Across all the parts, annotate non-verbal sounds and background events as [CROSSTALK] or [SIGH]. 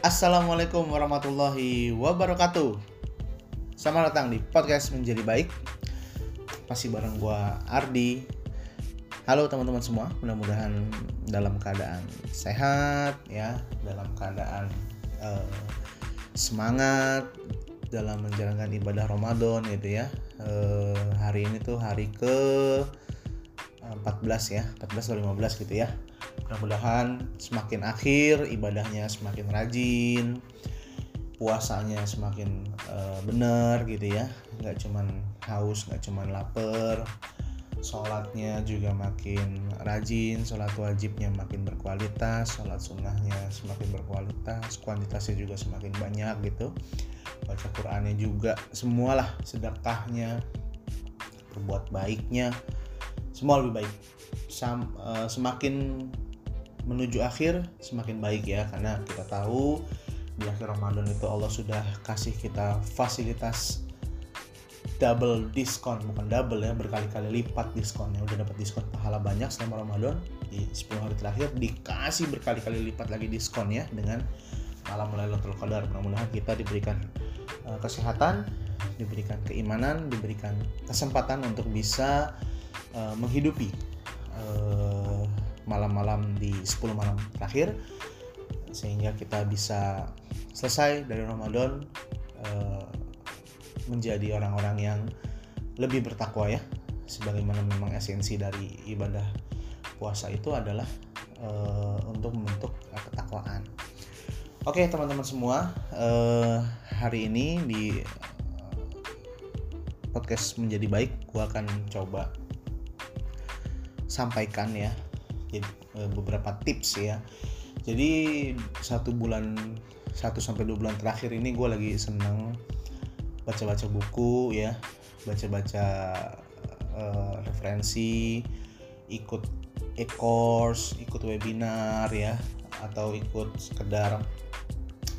Assalamualaikum warahmatullahi wabarakatuh. Selamat datang di podcast Menjadi Baik. Masih bareng gua Ardi. Halo teman-teman semua Mudah-mudahan dalam keadaan sehat ya. Dalam keadaan uh, semangat Dalam menjalankan ibadah Ramadan gitu ya. Uh, Hari ini tuh hari ke 14 ya 14 atau 15 gitu ya mudah-mudahan semakin akhir ibadahnya semakin rajin puasanya semakin uh, benar gitu ya. Nggak cuman haus nggak cuman lapar. Sholatnya juga makin rajin sholat wajibnya makin berkualitas sholat sunnahnya semakin berkualitas kuantitasnya juga semakin banyak gitu. Baca Qurannya juga semualah sedekahnya berbuat baiknya semua lebih baik Sam, uh, semakin menuju akhir semakin baik ya karena kita tahu di akhir Ramadan itu Allah sudah kasih kita fasilitas double diskon bukan double ya berkali-kali lipat diskonnya. Udah dapat diskon pahala banyak selama Ramadan di 10 hari terakhir dikasih berkali-kali lipat lagi diskon ya dengan malam Lailatul Qadar. Mudah-mudahan kita diberikan uh, kesehatan diberikan keimanan diberikan kesempatan untuk bisa uh, menghidupi uh, malam-malam di 10 malam terakhir sehingga kita bisa selesai dari Ramadan uh, menjadi orang-orang yang lebih bertakwa ya sebagaimana memang esensi dari ibadah puasa itu adalah uh, untuk membentuk ketakwaan. Oke teman-teman semua uh, hari ini di podcast menjadi baik gua akan coba sampaikan ya. Eh, beberapa tips ya. Jadi satu bulan satu sampai dua bulan terakhir ini gue lagi seneng baca-baca buku ya. Baca-baca uh, referensi ikut e-course ikut webinar ya atau ikut sekedar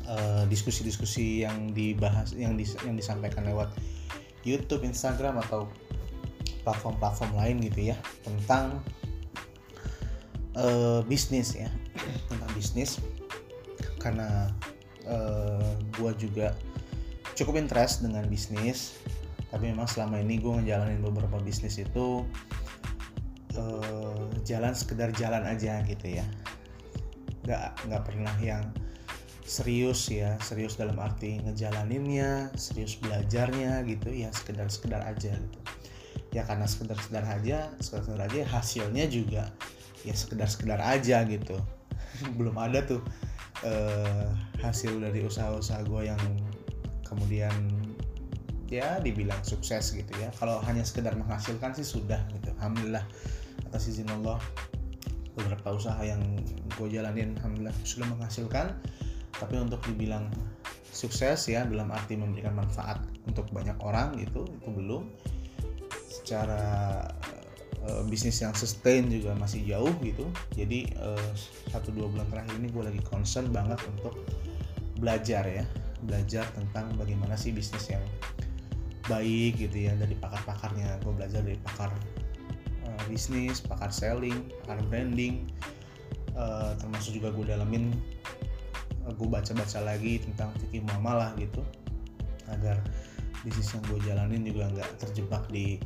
uh, diskusi-diskusi yang dibahas yang dis, yang disampaikan lewat YouTube, Instagram atau platform-platform lain gitu ya tentang uh, bisnis ya tentang bisnis. Karena uh, eh, gue juga cukup interest dengan bisnis tapi memang selama ini gue ngejalanin beberapa bisnis itu uh, jalan sekedar jalan aja gitu ya. Nggak nggak pernah yang serius ya serius dalam arti ngejalaninnya serius belajarnya gitu ya sekedar sekedar aja gitu ya karena sekedar sekedar aja sekedar sekedar aja hasilnya juga ya sekedar sekedar aja gitu. [LAUGHS] Belum ada tuh uh, hasil dari usaha-usaha gue yang kemudian ya dibilang sukses gitu ya. Kalau hanya sekedar menghasilkan sih sudah gitu alhamdulillah. Atas izin Allah beberapa usaha yang gue jalanin alhamdulillah sudah menghasilkan. Tapi untuk dibilang sukses ya dalam arti memberikan manfaat untuk banyak orang gitu itu belum secara uh, bisnis yang sustain juga masih jauh gitu. Jadi uh, satu dua bulan terakhir ini gue lagi concern banget untuk belajar ya. Belajar tentang bagaimana sih bisnis yang baik gitu ya dari pakar-pakarnya. Gue belajar dari pakar uh, bisnis pakar selling pakar branding uh, termasuk juga gue dalamin uh, gue baca-baca lagi tentang fikih muamalah gitu agar bisnis yang gue jalanin juga nggak terjebak di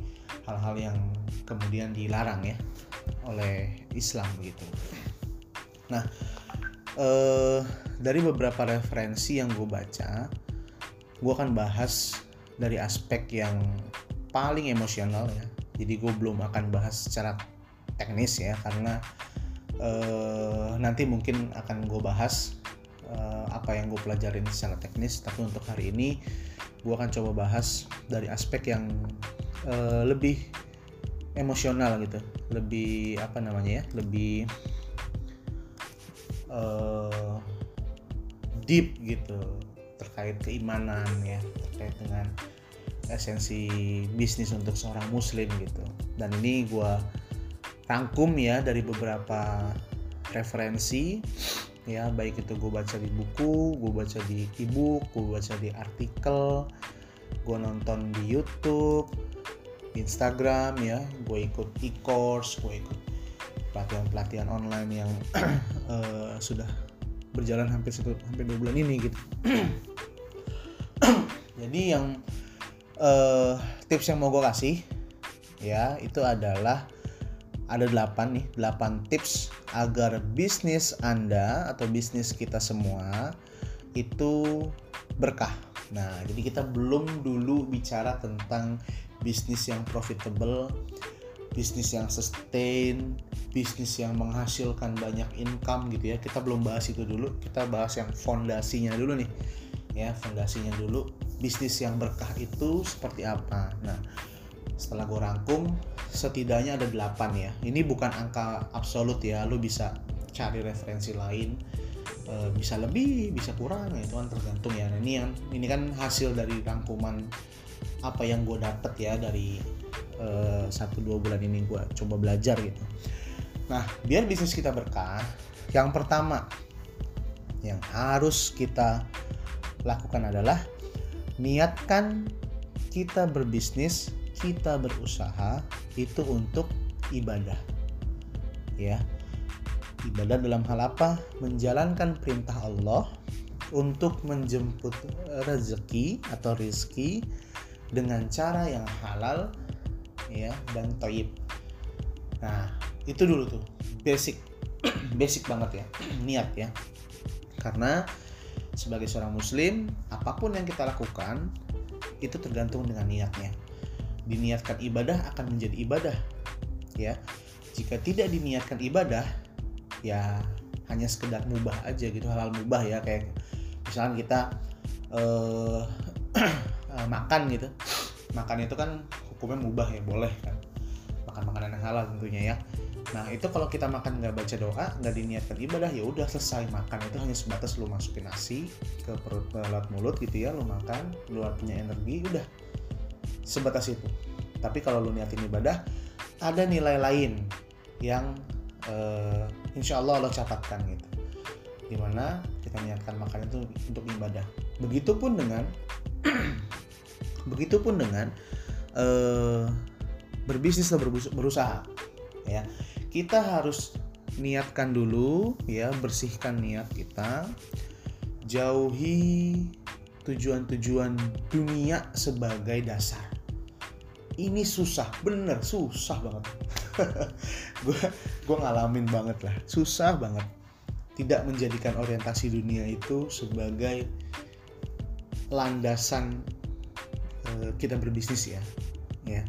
hal-hal yang kemudian dilarang ya oleh Islam gitu. Nah, eh, dari beberapa referensi yang gue baca, gue akan bahas dari aspek yang paling emosional ya. Jadi gue belum akan bahas secara teknis ya, karena eh, nanti mungkin akan gue bahas apa yang gue pelajarin secara teknis. Tapi untuk hari ini, gue akan coba bahas dari aspek yang uh, lebih emosional gitu lebih apa namanya ya lebih uh, deep gitu terkait keimanan ya terkait dengan esensi bisnis untuk seorang muslim gitu dan ini gue rangkum ya dari beberapa referensi ya baik itu gue baca di buku gue baca di ebook gue baca di artikel gue nonton di YouTube Instagram ya gue ikut e-course gue ikut pelatihan-pelatihan online yang uh, [CLEARS THROAT] sudah berjalan hampir satu hampir dua bulan ini gitu. [CLEARS THROAT] Jadi yang uh, tips yang mau gue kasih ya itu adalah ada 8 nih 8 tips agar bisnis anda atau bisnis kita semua itu berkah. Nah jadi kita belum dulu bicara tentang bisnis yang profitable bisnis yang sustain bisnis yang menghasilkan banyak income gitu ya. Kita belum bahas itu dulu kita bahas yang fondasinya dulu nih. Ya fondasinya dulu bisnis yang berkah itu seperti apa. Nah setelah gue rangkum setidaknya ada 8 ya. Ini bukan angka absolut ya lu bisa cari referensi lain e, bisa lebih bisa kurang ya itu kan tergantung ya. Nah, ini yang ini kan hasil dari rangkuman apa yang gue dapet ya dari eh, satu dua bulan ini gue coba belajar gitu. Nah biar bisnis kita berkah yang pertama yang harus kita lakukan adalah niatkan kita berbisnis kita berusaha itu untuk ibadah. Ya. Ibadah dalam hal apa? Menjalankan perintah Allah untuk menjemput rezeki atau rizki dengan cara yang halal ya dan toib. Nah, itu dulu tuh basic [CLEARS THROAT] basic banget ya [CLEARS THROAT] niat ya karena sebagai seorang muslim apa pun yang kita lakukan itu tergantung dengan niatnya diniatkan ibadah akan menjadi ibadah ya. Jika tidak diniatkan ibadah ya hanya sekedar mubah aja gitu halal mubah ya kayak misalnya kita uh, [CLEARS THROAT] makan gitu. Makan itu kan hukumnya mubah ya boleh kan. Makan makanan yang halal tentunya ya. Nah itu kalau kita makan nggak baca doa nggak diniatkan ibadah ya udah selesai makan. Itu hanya sebatas lu masukin nasi ke perut lewat mulut gitu ya lu makan lu punya energi udah sebatas itu. Tapi kalau lu niatin ibadah ada nilai lain yang uh, insya Allah Allah catatkan gitu. Di mana kita niatkan makan itu untuk ibadah. Begitupun dengan [CLEARS THROAT] begitupun dengan uh, berbisnis atau berusaha ya. Kita harus niatkan dulu ya bersihkan niat kita jauhi tujuan-tujuan dunia sebagai dasar ini susah bener susah banget. [LAUGHS] Gue gue ngalamin banget lah susah banget. Tidak menjadikan orientasi dunia itu sebagai landasan uh, kita berbisnis ya ya.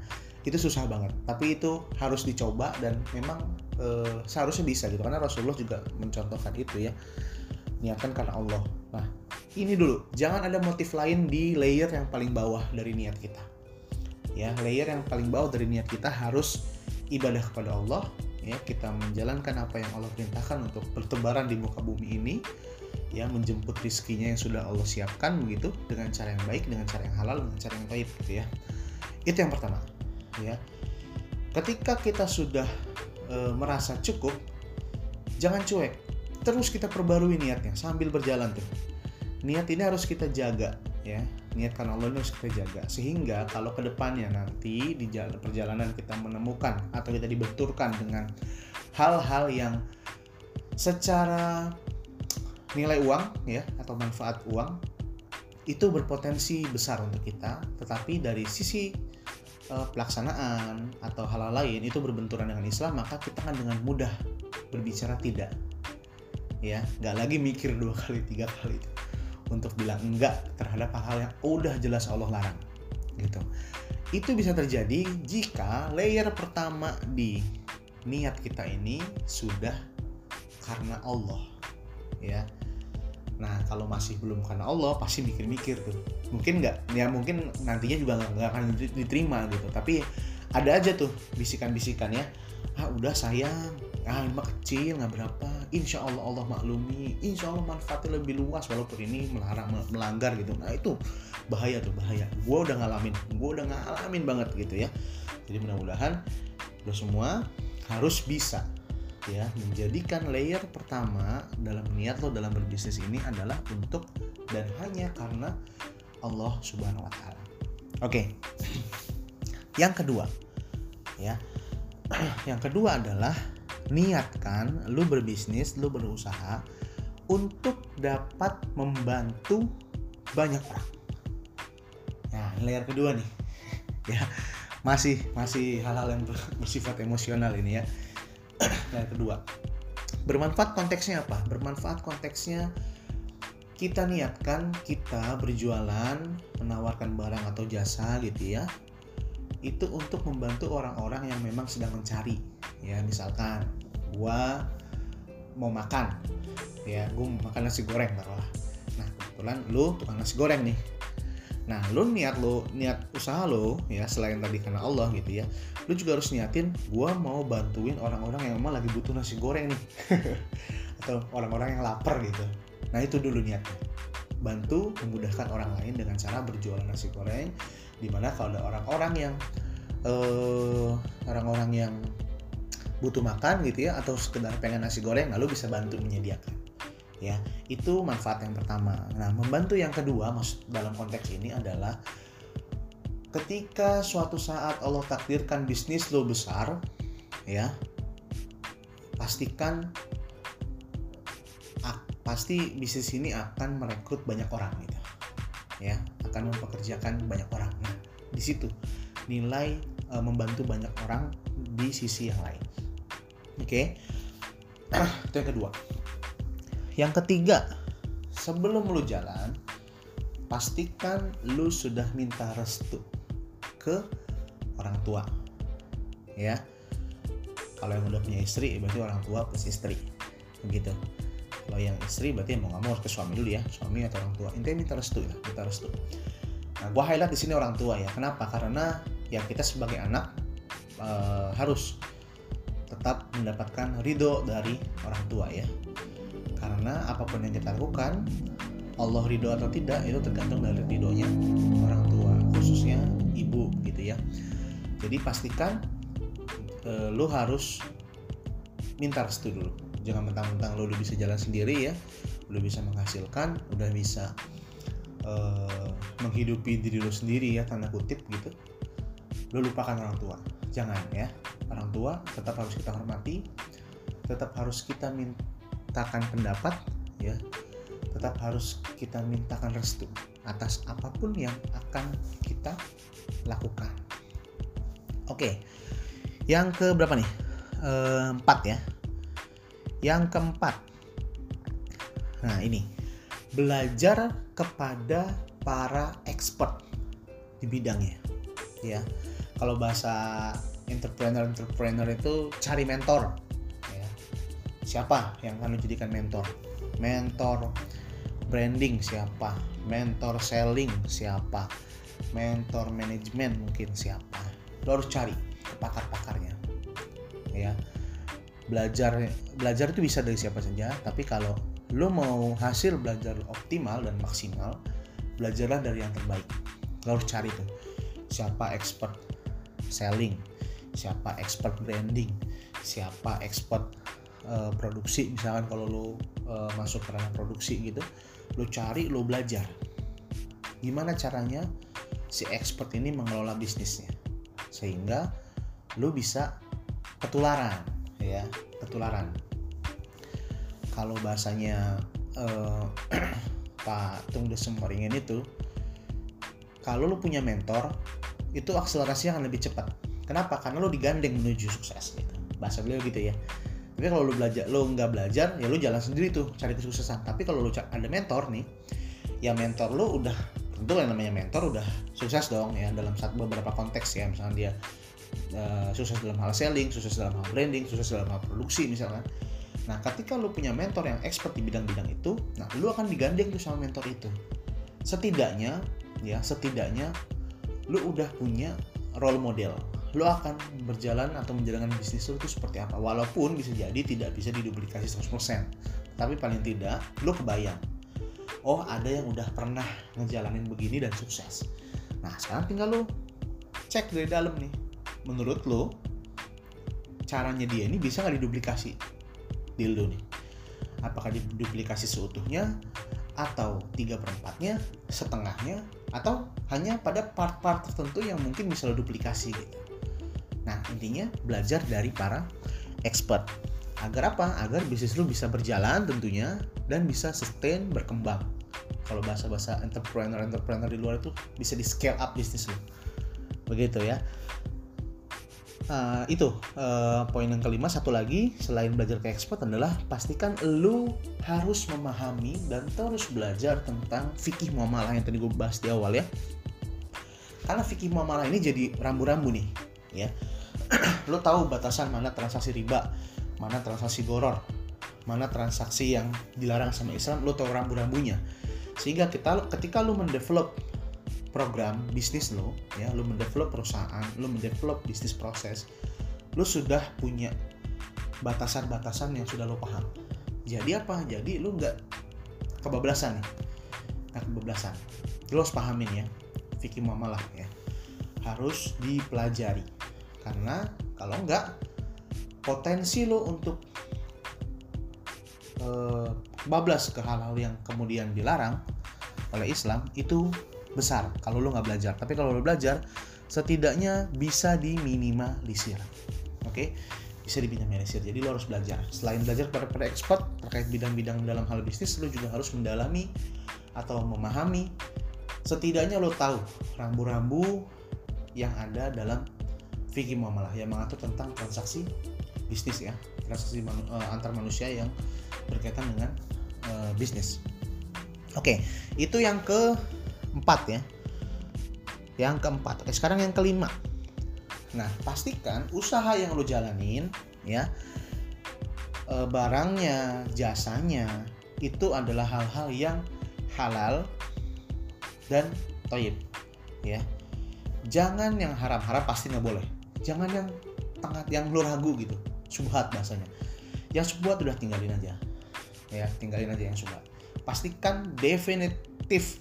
Itu susah banget tapi itu harus dicoba dan memang uh, seharusnya bisa gitu karena Rasulullah juga mencontohkan itu ya. Niatkan karena Allah. Nah ini dulu. Jangan ada motif lain di layer yang paling bawah dari niat kita ya layer yang paling bawah dari niat kita harus ibadah kepada Allah. Ya kita menjalankan apa yang Allah perintahkan untuk bertebaran di muka bumi ini. Ya menjemput rizkinya yang sudah Allah siapkan begitu dengan cara yang baik dengan cara yang halal dengan cara yang baik gitu ya. Itu yang pertama ya. Ketika kita sudah e, merasa cukup jangan cuek. Terus kita perbarui niatnya sambil berjalan tuh. Niat ini harus kita jaga ya. Niatkan Allah ini harus kita jaga. Sehingga kalau ke depannya nanti di jalan perjalanan kita menemukan atau kita dibenturkan dengan hal-hal yang secara nilai uang ya atau manfaat uang itu berpotensi besar untuk kita. Tetapi dari sisi uh, pelaksanaan atau hal-hal lain itu berbenturan dengan Islam maka kita akan dengan mudah berbicara tidak. Ya nggak lagi mikir dua kali tiga kali. itu untuk bilang enggak terhadap hal-hal yang udah jelas Allah larang gitu. Itu bisa terjadi jika layer pertama di niat kita ini sudah karena Allah ya. Nah kalau masih belum karena Allah pasti mikir-mikir tuh. Mungkin nggak ya mungkin nantinya juga nggak akan diterima gitu. Tapi ada aja tuh bisikan-bisikan ya. Ah udah sayang. Ah ini mah kecil nggak berapa. Insya Allah Allah maklumi. Insya Allah manfaatnya lebih luas walaupun ini melarang melanggar gitu. Nah itu bahaya tuh bahaya. Gue udah ngalamin gue udah ngalamin banget gitu ya. Jadi mudah-mudahan lo semua harus bisa ya menjadikan layer pertama dalam niat lo dalam berbisnis ini adalah untuk dan hanya karena Allah Subhanahu wa taala. Oke. Yang kedua ya. [CLEARS THROAT] Yang kedua adalah niatkan lu berbisnis, lu berusaha untuk dapat membantu banyak orang. Nah, layer kedua nih. [LAUGHS] ya, masih masih hal-hal yang bersifat emosional ini ya. [CLEARS THROAT] layer kedua. Bermanfaat konteksnya apa? Bermanfaat konteksnya kita niatkan kita berjualan, menawarkan barang atau jasa gitu ya. Itu untuk membantu orang-orang yang memang sedang mencari. Ya, misalkan gua mau makan. Ya gue mau makan nasi goreng taruhlah. Nah kebetulan lu tukang nasi goreng nih. Nah lu niat lu niat usaha lu ya selain tadi karena Allah gitu ya lu juga harus niatin gue mau bantuin orang-orang yang memang lagi butuh nasi goreng nih. [LAUGHS] Atau orang-orang yang lapar gitu. Nah itu dulu niatnya. Bantu memudahkan orang lain dengan cara berjualan nasi goreng di mana kalau ada orang-orang yang uh, orang-orang yang butuh makan gitu ya atau sekedar pengen nasi goreng lalu bisa bantu menyediakan ya. Itu manfaat yang pertama. Nah membantu yang kedua maksud dalam konteks ini adalah ketika suatu saat Allah takdirkan bisnis lo besar ya pastikan pasti bisnis ini akan merekrut banyak orang gitu ya akan mempekerjakan banyak orang nah di situ nilai e, membantu banyak orang di sisi yang lain oke okay? itu yang kedua yang ketiga, sebelum lu jalan, pastikan lu sudah minta restu ke orang tua. Ya. Kalau yang udah punya istri, berarti orang tua plus istri. Begitu. Kalau yang istri berarti mau nggak mau ke suami dulu ya, suami atau orang tua. Intinya minta restu ya, minta restu. Nah, gua highlight di sini orang tua ya. Kenapa? Karena ya kita sebagai anak uh, harus tetap mendapatkan ridho dari orang tua ya karena apa pun yang kita lakukan Allah ridho atau tidak itu tergantung dari ridhonya orang tua khususnya ibu gitu ya jadi pastikan e, lu harus minta restu dulu jangan mentang-mentang lu udah bisa jalan sendiri ya. Udah bisa menghasilkan udah bisa e, menghidupi diri lu sendiri ya tanda kutip gitu. Lu lupakan orang tua. Jangan ya. Orang tua tetap harus kita hormati. Tetap harus kita minta mintakan pendapat ya. Tetap harus kita mintakan restu atas apa pun yang akan kita lakukan. Oke. Yang ke berapa nih? E, empat ya yang keempat. Nah ini. Belajar kepada para expert di bidangnya. Ya. Kalau bahasa entrepreneur entrepreneur itu cari mentor. Siapa yang akan dijadikan mentor? Mentor branding siapa? Mentor selling siapa? Mentor manajemen mungkin siapa? Lo harus cari pakar-pakarnya. Ya belajar belajar itu bisa dari siapa saja tapi kalau lo mau hasil belajar optimal dan maksimal belajarlah dari yang terbaik. Lo harus cari tuh siapa expert selling siapa expert branding siapa expert uh, produksi. Misalkan kalau lo uh, masuk ke ranah produksi gitu lo cari lo belajar. Gimana caranya si expert ini mengelola bisnisnya? Sehingga lo bisa ketularan ya ketularan. Kalau bahasanya uh, [CLEARS THROAT] Pak Tung Desem itu kalau lo punya mentor itu akselerasinya akan lebih cepat. Kenapa? Karena lo digandeng menuju sukses gitu. Bahasa beliau gitu ya. Tapi kalau lu belajar lu nggak belajar ya lu jalan sendiri tuh cari kesuksesan. Tapi kalau lu ada mentor nih ya mentor lu udah tentu yang namanya mentor udah sukses dong ya dalam satu beberapa konteks ya. Misalnya dia uh, sukses dalam hal selling sukses dalam hal branding sukses dalam hal produksi misalnya nah ketika lu punya mentor yang expert di bidang-bidang itu nah lu akan digandeng tuh sama mentor itu. Setidaknya ya setidaknya lu udah punya role model. Lo akan berjalan atau menjalankan bisnis lo itu seperti apa. Walaupun bisa jadi tidak bisa diduplikasi 100% tapi paling tidak lo kebayang oh ada yang udah pernah ngejalanin begini dan sukses. Nah sekarang tinggal lo cek dari dalam nih menurut lo caranya dia ini bisa nggak diduplikasi? Dildo nih. Apakah diduplikasi seutuhnya atau tiga perempatnya setengahnya atau hanya pada part-part tertentu yang mungkin bisa lo duplikasi gitu? Nah, intinya belajar dari para expert. agar apa? Agar bisnis lu bisa berjalan tentunya dan bisa sustain berkembang. Kalau bahasa-bahasa entrepreneur entrepreneur di luar itu bisa di scale up bisnis lu begitu ya uh, itu uh, poin yang kelima satu lagi selain belajar ke expert adalah pastikan lu harus memahami dan terus belajar tentang fikih muamalah yang tadi gue bahas di awal ya. Karena fikih muamalah ini jadi rambu-rambu nih ya. [CLEARS THROAT] Lu tahu batasan mana transaksi riba mana transaksi goror mana transaksi yang dilarang sama Islam lu tahu rambu-rambunya. Sehingga kita ketika lu mendevelop program bisnis lo ya lo mendevelop perusahaan lo mendevelop bisnis proses lo sudah punya batasan-batasan yang sudah lo paham. Jadi apa? Jadi lo nggak kebablasan nih. Nggak kebablasan. Lo harus pahamin ya fikih muamalah ya. Harus dipelajari. Karena kalau nggak potensi lo untuk uh, bablas ke hal-hal yang kemudian dilarang oleh Islam itu besar kalau lo nggak belajar. Tapi kalau lo belajar setidaknya bisa diminimalisir. Oke? Okay? bisa diminimalisir. Jadi lo harus belajar. Selain belajar pada pada expert terkait bidang-bidang dalam hal bisnis lo juga harus mendalami atau memahami setidaknya lo tahu rambu-rambu yang ada dalam fikih muamalah yang mengatur tentang transaksi bisnis ya. Transaksi manu, uh, antar manusia yang berkaitan dengan uh, bisnis. Oke okay, itu yang ke empat ya. Yang keempat. Oke sekarang yang kelima. Nah pastikan usaha yang lo jalanin ya e, barangnya jasanya itu adalah hal-hal yang halal dan toyib ya. Jangan yang haram-haram pasti nggak boleh. Jangan yang tengah yang lo ragu gitu. Subhat bahasanya. Yang subhat udah tinggalin aja ya. Tinggalin aja yang subhat. Pastikan definitif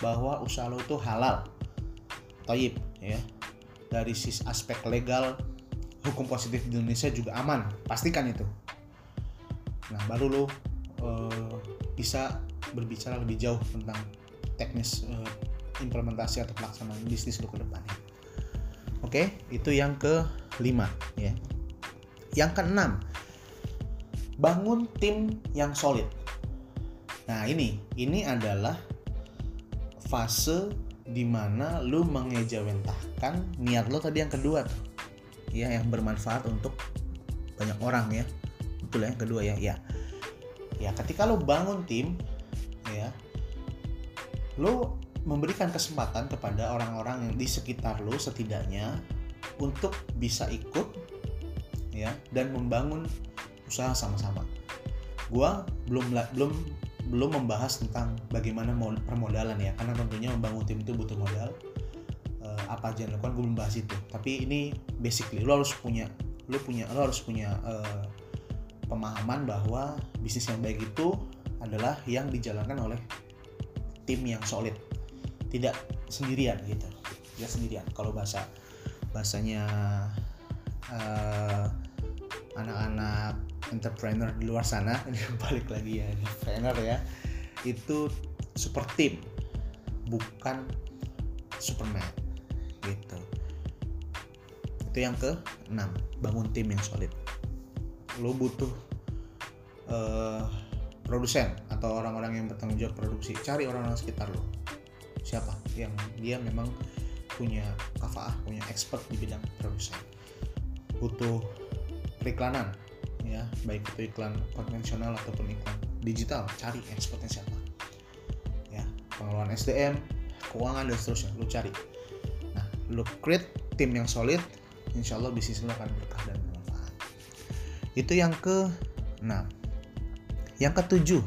bahwa usaha lo itu halal. Toyib ya. Dari sisi aspek legal hukum positif di Indonesia juga aman. Pastikan itu. Nah baru lo uh, bisa berbicara lebih jauh tentang teknis uh, implementasi atau pelaksanaan bisnis lo ke depannya. Oke itu yang kelima ya. Yang keenam bangun tim yang solid. Nah ini ini adalah fase di mana lu mengejawantahkan niat lo tadi yang kedua tuh. Ya yang bermanfaat untuk banyak orang ya. Betul ya yang kedua ya ya. Ya ketika lo bangun tim ya lo memberikan kesempatan kepada orang-orang yang di sekitar lo setidaknya untuk bisa ikut ya dan membangun usaha sama-sama. Gua belum belum belum membahas tentang bagaimana permodalan ya. Karena tentunya membangun tim itu butuh modal. Uh, apa aja yang lakukan gue belum bahas itu. Tapi ini basically lo harus punya lo punya lo harus punya uh, pemahaman bahwa bisnis yang baik itu adalah yang dijalankan oleh tim yang solid. Tidak sendirian gitu. Ya sendirian. Kalau bahasa bahasanya uh, anak-anak entrepreneur di luar sana [LAUGHS] balik lagi ya entrepreneur ya. Itu super team bukan superman gitu. Itu yang ke 6 bangun tim yang solid. Lo butuh uh, produsen atau orang-orang yang bertanggung jawab produksi cari orang-orang sekitar lo siapa? Yang dia memang punya kafaah punya expert di bidang produsen. Butuh periklanan ya baik itu iklan konvensional ataupun iklan digital cari expertnya siapa. Ya pengelolaan SDM keuangan dan seterusnya lu cari. Nah lu create tim yang solid insya Allah bisnis lu akan berkah dan bermanfaat. Itu yang ke enam yang ketujuh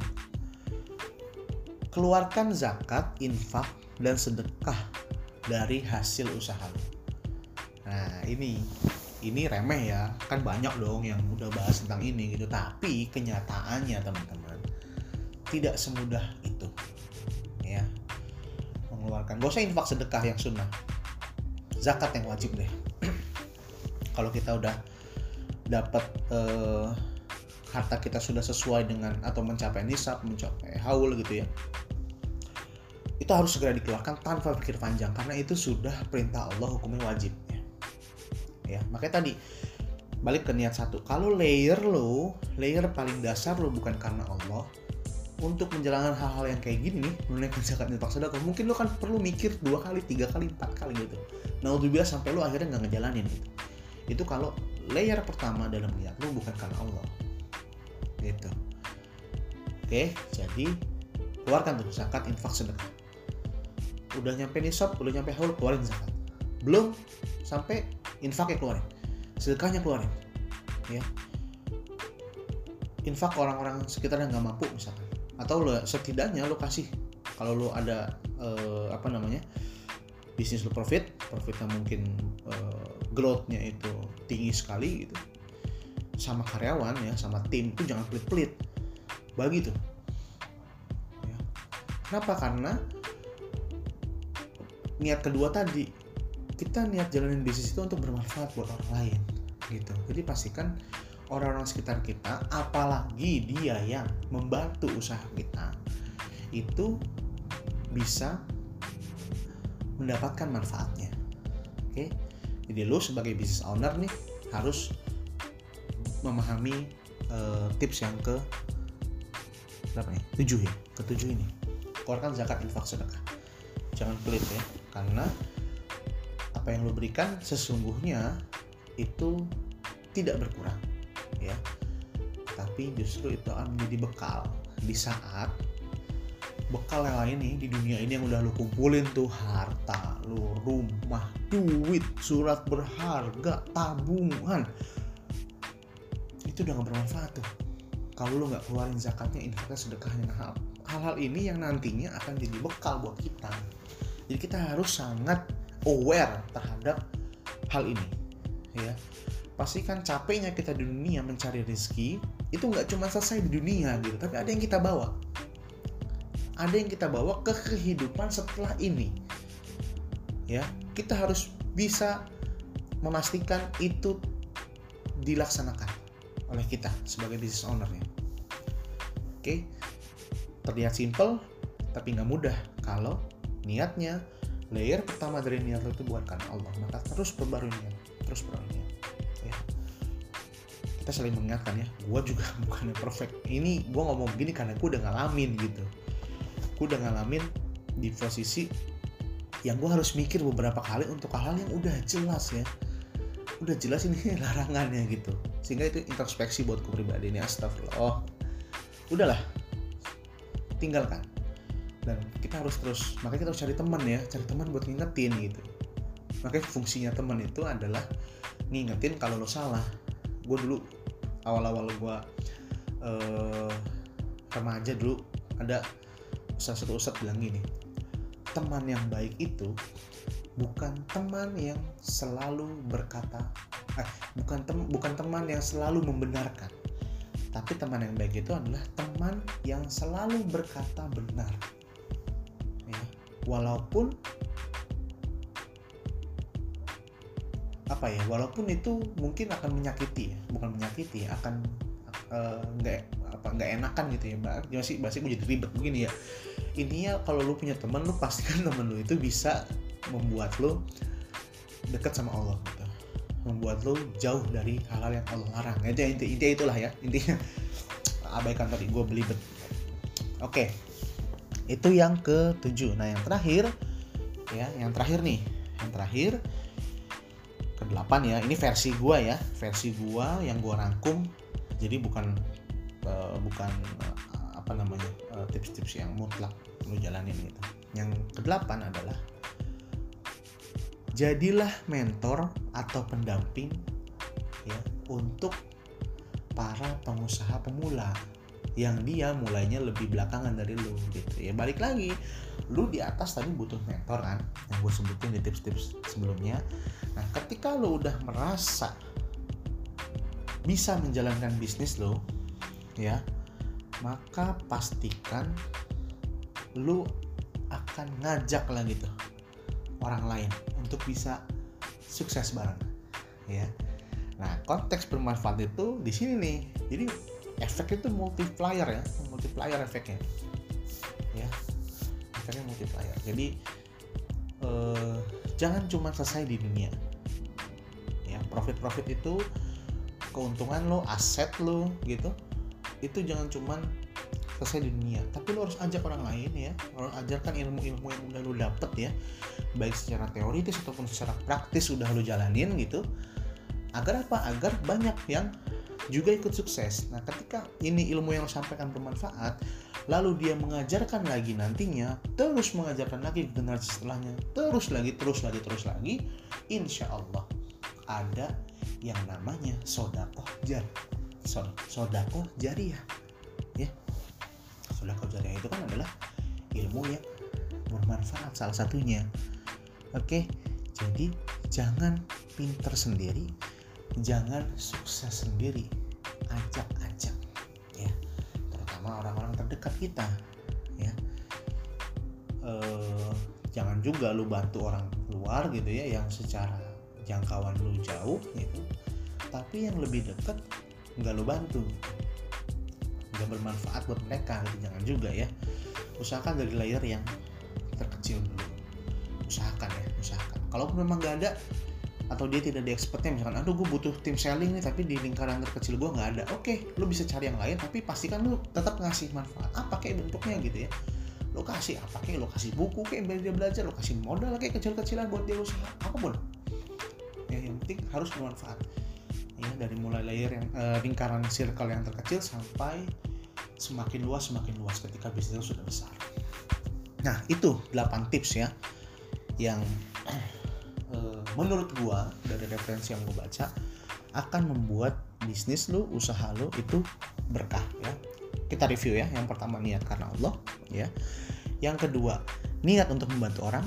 keluarkan zakat infak dan sedekah dari hasil usaha lu. Nah ini ini remeh ya. Kan banyak dong yang udah bahas tentang ini gitu. Tapi kenyataannya teman-teman tidak semudah itu. Ya. Mengeluarkan. Gak usah infak sedekah yang sunnah. Zakat yang wajib deh. [CLEARS THROAT] Kalau kita udah dapat uh, harta kita sudah sesuai dengan atau mencapai nisab mencapai haul gitu ya. Itu harus segera dikeluarkan tanpa pikir panjang. Karena itu sudah perintah Allah hukumnya wajib ya. Makanya tadi balik ke niat satu. Kalau layer lo layer paling dasar lo bukan karena Allah untuk menjalankan hal-hal yang kayak gini nih menunaikan zakat infak sedekah mungkin lo kan perlu mikir dua kali tiga kali empat kali gitu. Nah udah biasa sampai lo akhirnya nggak ngejalanin gitu. Itu kalau layer pertama dalam niat lo bukan karena Allah. Gitu. Oke jadi keluarkan tuh zakat infak sedekah. Udah nyampe nisab udah nyampe haul keluarin zakat. Belum sampai infaknya keluarin. Sedekahnya keluarin ya. Infak orang-orang sekitar yang nggak mampu misalkan. Atau lo setidaknya lo kasih. Kalau lo ada uh, apa namanya bisnis lo profit profitnya mungkin uh, growthnya itu tinggi sekali gitu sama karyawan ya sama tim itu jangan pelit-pelit. Bagi tuh. Ya. kenapa? Karena niat kedua tadi kita niat jalanin bisnis itu untuk bermanfaat buat orang lain gitu. Jadi pastikan orang-orang sekitar kita apalagi dia yang membantu usaha kita itu bisa mendapatkan manfaatnya. Oke? Jadi lo sebagai business owner nih harus memahami uh, tips yang ke berapa nih? Tujuh ya? Ketujuh ini. Keluarkan zakat infak sedekah. Jangan pelit ya karena apa yang lo berikan sesungguhnya itu tidak berkurang ya. Tapi justru itu akan menjadi bekal di saat bekal yang lain nih di dunia ini yang udah lo kumpulin tuh harta lo rumah duit surat berharga tabungan itu udah gak bermanfaat tuh. Kalau lo nggak keluarin zakatnya infaknya sedekahnya. Nah, hal-hal ini yang nantinya akan jadi bekal buat kita. Jadi kita harus sangat aware terhadap hal ini ya. Pastikan capeknya kita di dunia mencari rezeki itu nggak cuma selesai di dunia gitu tapi ada yang kita bawa. Ada yang kita bawa ke kehidupan setelah ini ya. Kita harus bisa memastikan itu dilaksanakan oleh kita sebagai business ownernya. Oke terlihat simple tapi nggak mudah kalau niatnya layer pertama dari niat lo itu bukan karena Allah maka terus perbarui niat terus perbarui niat ya. Kita saling mengingatkan ya gue juga [LAUGHS] bukan yang perfect. Ini gue ngomong begini karena gue udah ngalamin gitu. Gue udah ngalamin di posisi yang gue harus mikir beberapa kali untuk hal-hal yang udah jelas ya. Udah jelas ini [LAUGHS] larangannya gitu. Sehingga itu introspeksi buat gue pribadi ini astagfirullah. Oh udahlah. Tinggalkan dan kita harus terus makanya kita harus cari teman ya cari teman buat ngingetin gitu. Makanya fungsinya teman itu adalah ngingetin kalau lo salah. Gue dulu awal-awal gue uh, remaja dulu ada salah satu ustadz bilang gini teman yang baik itu bukan teman yang selalu berkata eh, bukan tem bukan teman yang selalu membenarkan tapi teman yang baik itu adalah teman yang selalu berkata benar walaupun apa ya walaupun itu mungkin akan menyakiti ya bukan menyakiti ya akan eh, nggak uh, apa nggak enakan gitu ya mbak. Masih masih gue jadi ribet begini ya. Intinya kalau lu punya teman lu pastikan [LAUGHS] teman lu itu bisa membuat lu dekat sama Allah gitu. Membuat lu jauh dari hal-hal yang Allah larang. Itu inti intinya itulah ya intinya. Abaikan tadi gue belibet. Oke. okay itu yang ketujuh. Nah yang terakhir ya yang terakhir nih. Yang terakhir ke delapan ya. Ini versi gua ya. Versi gua yang gua rangkum. Jadi bukan uh, bukan uh, apa namanya uh, tips-tips yang mutlak lu jalanin gitu. Yang kedelapan adalah jadilah mentor atau pendamping ya untuk para pengusaha pemula yang dia mulainya lebih belakangan dari lu gitu. Ya balik lagi lu di atas tadi butuh mentor kan? Yang gue sebutin di tips-tips sebelumnya. Nah ketika lu udah merasa bisa menjalankan bisnis lo ya maka pastikan lu akan ngajak lah gitu orang lain untuk bisa sukses bareng ya. Nah konteks bermanfaat itu di sini nih. Jadi efek itu multiplier ya multiplier efeknya. Ya efeknya multiplier. Jadi eh, jangan cuma selesai di dunia. Ya profit profit itu keuntungan lo aset lo gitu itu jangan cuman selesai di dunia. Tapi lo harus ajak orang lain ya. Lo ajarkan ilmu-ilmu yang udah lo dapet ya. Baik secara teoritis ataupun secara praktis udah lo jalanin gitu. Agar apa? Agar banyak yang juga ikut sukses. Nah ketika ini ilmu yang lo sampaikan bermanfaat lalu dia mengajarkan lagi nantinya terus mengajarkan lagi generasi setelahnya terus lagi terus lagi terus lagi insya Allah ada yang namanya sodakoh jar sodakoh jariah ya. Sodakoh jariah itu kan adalah ilmu yang bermanfaat salah satunya. Oke jadi jangan pinter sendiri jangan sukses sendiri ajak-ajak ya. Terutama orang-orang terdekat kita ya. E, jangan juga lu bantu orang luar gitu ya yang secara jangkauan lu jauh gitu tapi yang lebih dekat nggak lu bantu. Nggak bermanfaat buat mereka gitu jangan juga ya. Usahakan dari layer yang terkecil dulu. Usahakan ya usahakan. Kalaupun memang nggak ada atau dia tidak di expertnya misalkan aduh gue butuh tim selling nih tapi di lingkaran terkecil gue nggak ada. Oke okay, lu bisa cari yang lain tapi pastikan lu tetap ngasih manfaat. Apa kayak bentuknya gitu ya? Lo kasih apa kayak lo kasih buku kayak biar dia belajar lo kasih modal kayak kecil-kecilan buat dia usaha apa pun. Ya yang penting harus bermanfaat. Ya dari mulai layer yang uh, lingkaran circle yang terkecil sampai semakin luas semakin luas ketika bisnis sudah besar. Nah itu 8 tips ya yang [CLEARS THROAT] uh, menurut gua dari referensi yang gua baca akan membuat bisnis lu, usaha lu itu berkah ya. Kita review ya. Yang pertama niat karena Allah ya. Yang kedua niat untuk membantu orang.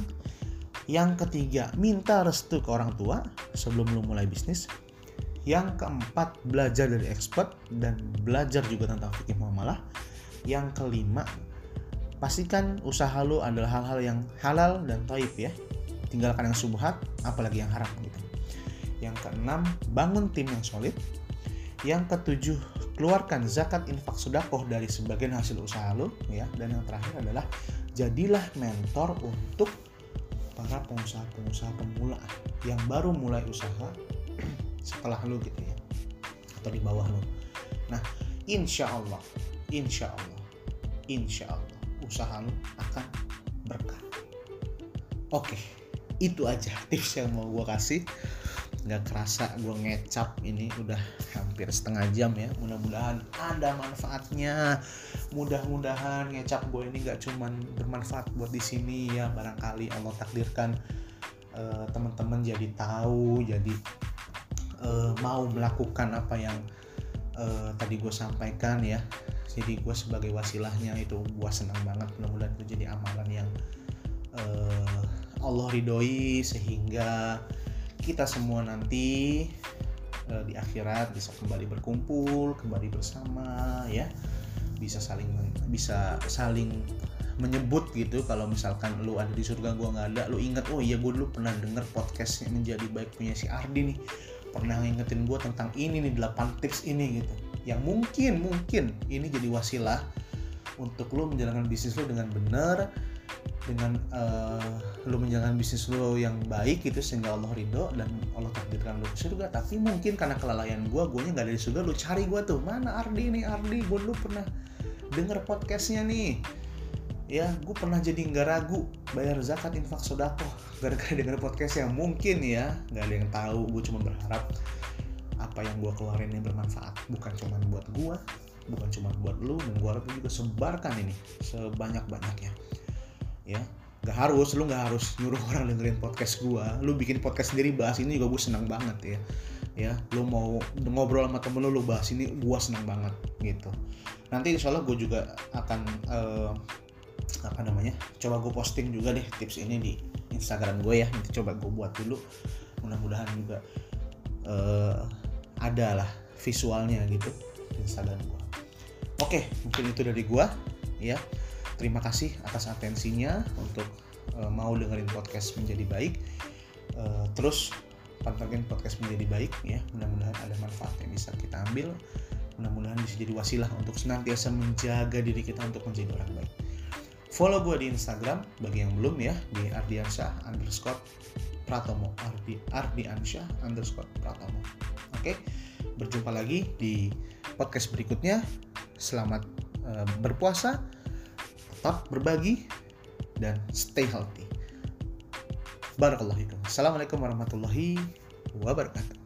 Yang ketiga minta restu ke orang tua sebelum lu mulai bisnis. Yang keempat, belajar dari expert dan belajar juga tentang fikih muamalah. Yang kelima, pastikan usaha lo adalah hal-hal yang halal dan taib ya. Tinggalkan yang subhat, apalagi yang haram gitu. Yang keenam, bangun tim yang solid. Yang ketujuh, keluarkan zakat infak sodakoh dari sebagian hasil usaha lo ya. Dan yang terakhir adalah jadilah mentor untuk para pengusaha-pengusaha pemula yang baru mulai usaha [CLEARS THROAT] setelah lu gitu ya atau di bawah lu nah insya Allah insya Allah insya Allah usaha lu akan berkah oke itu aja [LAUGHS] tips yang mau gue kasih. Nggak kerasa gue ngecap ini udah hampir setengah jam ya. Mudah-mudahan ada manfaatnya. Mudah-mudahan ngecap gue ini nggak cuman bermanfaat buat di sini ya. Barangkali Allah takdirkan uh, teman-teman jadi tahu jadi uh, mau melakukan apa yang uh, tadi gue sampaikan ya. Jadi gue sebagai wasilahnya itu gue senang banget. Mudah-mudahan itu jadi amalan yang uh, Allah ridhoi sehingga kita semua nanti uh, di akhirat bisa kembali berkumpul kembali bersama ya. Bisa saling bisa saling menyebut gitu kalau misalkan lu ada di surga gue nggak ada lu ingat oh iya gue dulu pernah denger podcast yang menjadi baik punya si Ardi nih. Pernah ngingetin gue tentang ini nih 8 tips ini gitu. Yang mungkin mungkin ini jadi wasilah untuk lo menjalankan bisnis lo dengan benar dengan uh, lo menjalankan bisnis lo yang baik gitu sehingga Allah ridho dan Allah takdirkan lo ke surga. Tapi mungkin karena kelalaian gue gue nggak ada di surga lo cari gue tuh mana Ardi nih Ardi? Gue dulu pernah denger podcastnya nih. Ya gue pernah jadi nggak ragu bayar zakat infak sodako gara-gara denger podcast yang mungkin ya nggak ada yang tahu gue cuma berharap apa yang gue keluarin ini bermanfaat. Bukan cuma buat gue bukan cuma buat lu dan gue harap juga sebarkan ini sebanyak banyaknya ya. Gak harus, lu gak harus nyuruh [LAUGHS] orang dengerin podcast gue Lu bikin podcast sendiri bahas ini juga gue senang banget ya. Ya lu mau ngobrol sama temen lu lu bahas ini gue senang banget gitu. Nanti insya Allah gue juga akan uh, apa namanya coba gue posting juga deh tips ini di Instagram gue ya. Nanti coba gue buat dulu. Mudah-mudahan juga uh, ada lah visualnya gitu di Instagram gue oke mungkin itu dari gue ya terima kasih atas atensinya untuk uh, mau dengerin podcast menjadi baik. Uh, terus pantengin podcast menjadi baik ya. Mudah-mudahan ada manfaat yang bisa kita ambil. Mudah-mudahan bisa jadi wasilah untuk senantiasa menjaga diri kita untuk menjadi orang baik. Follow gue di Instagram bagi yang belum ya di ardiansyah underscore pratomo. Ardi ardiansyah underscore pratomo. Oke, berjumpa lagi di podcast berikutnya. Selamat uh, berpuasa, tetap berbagi, dan stay healthy. Barakallahu Assalamualaikum warahmatullahi wabarakatuh.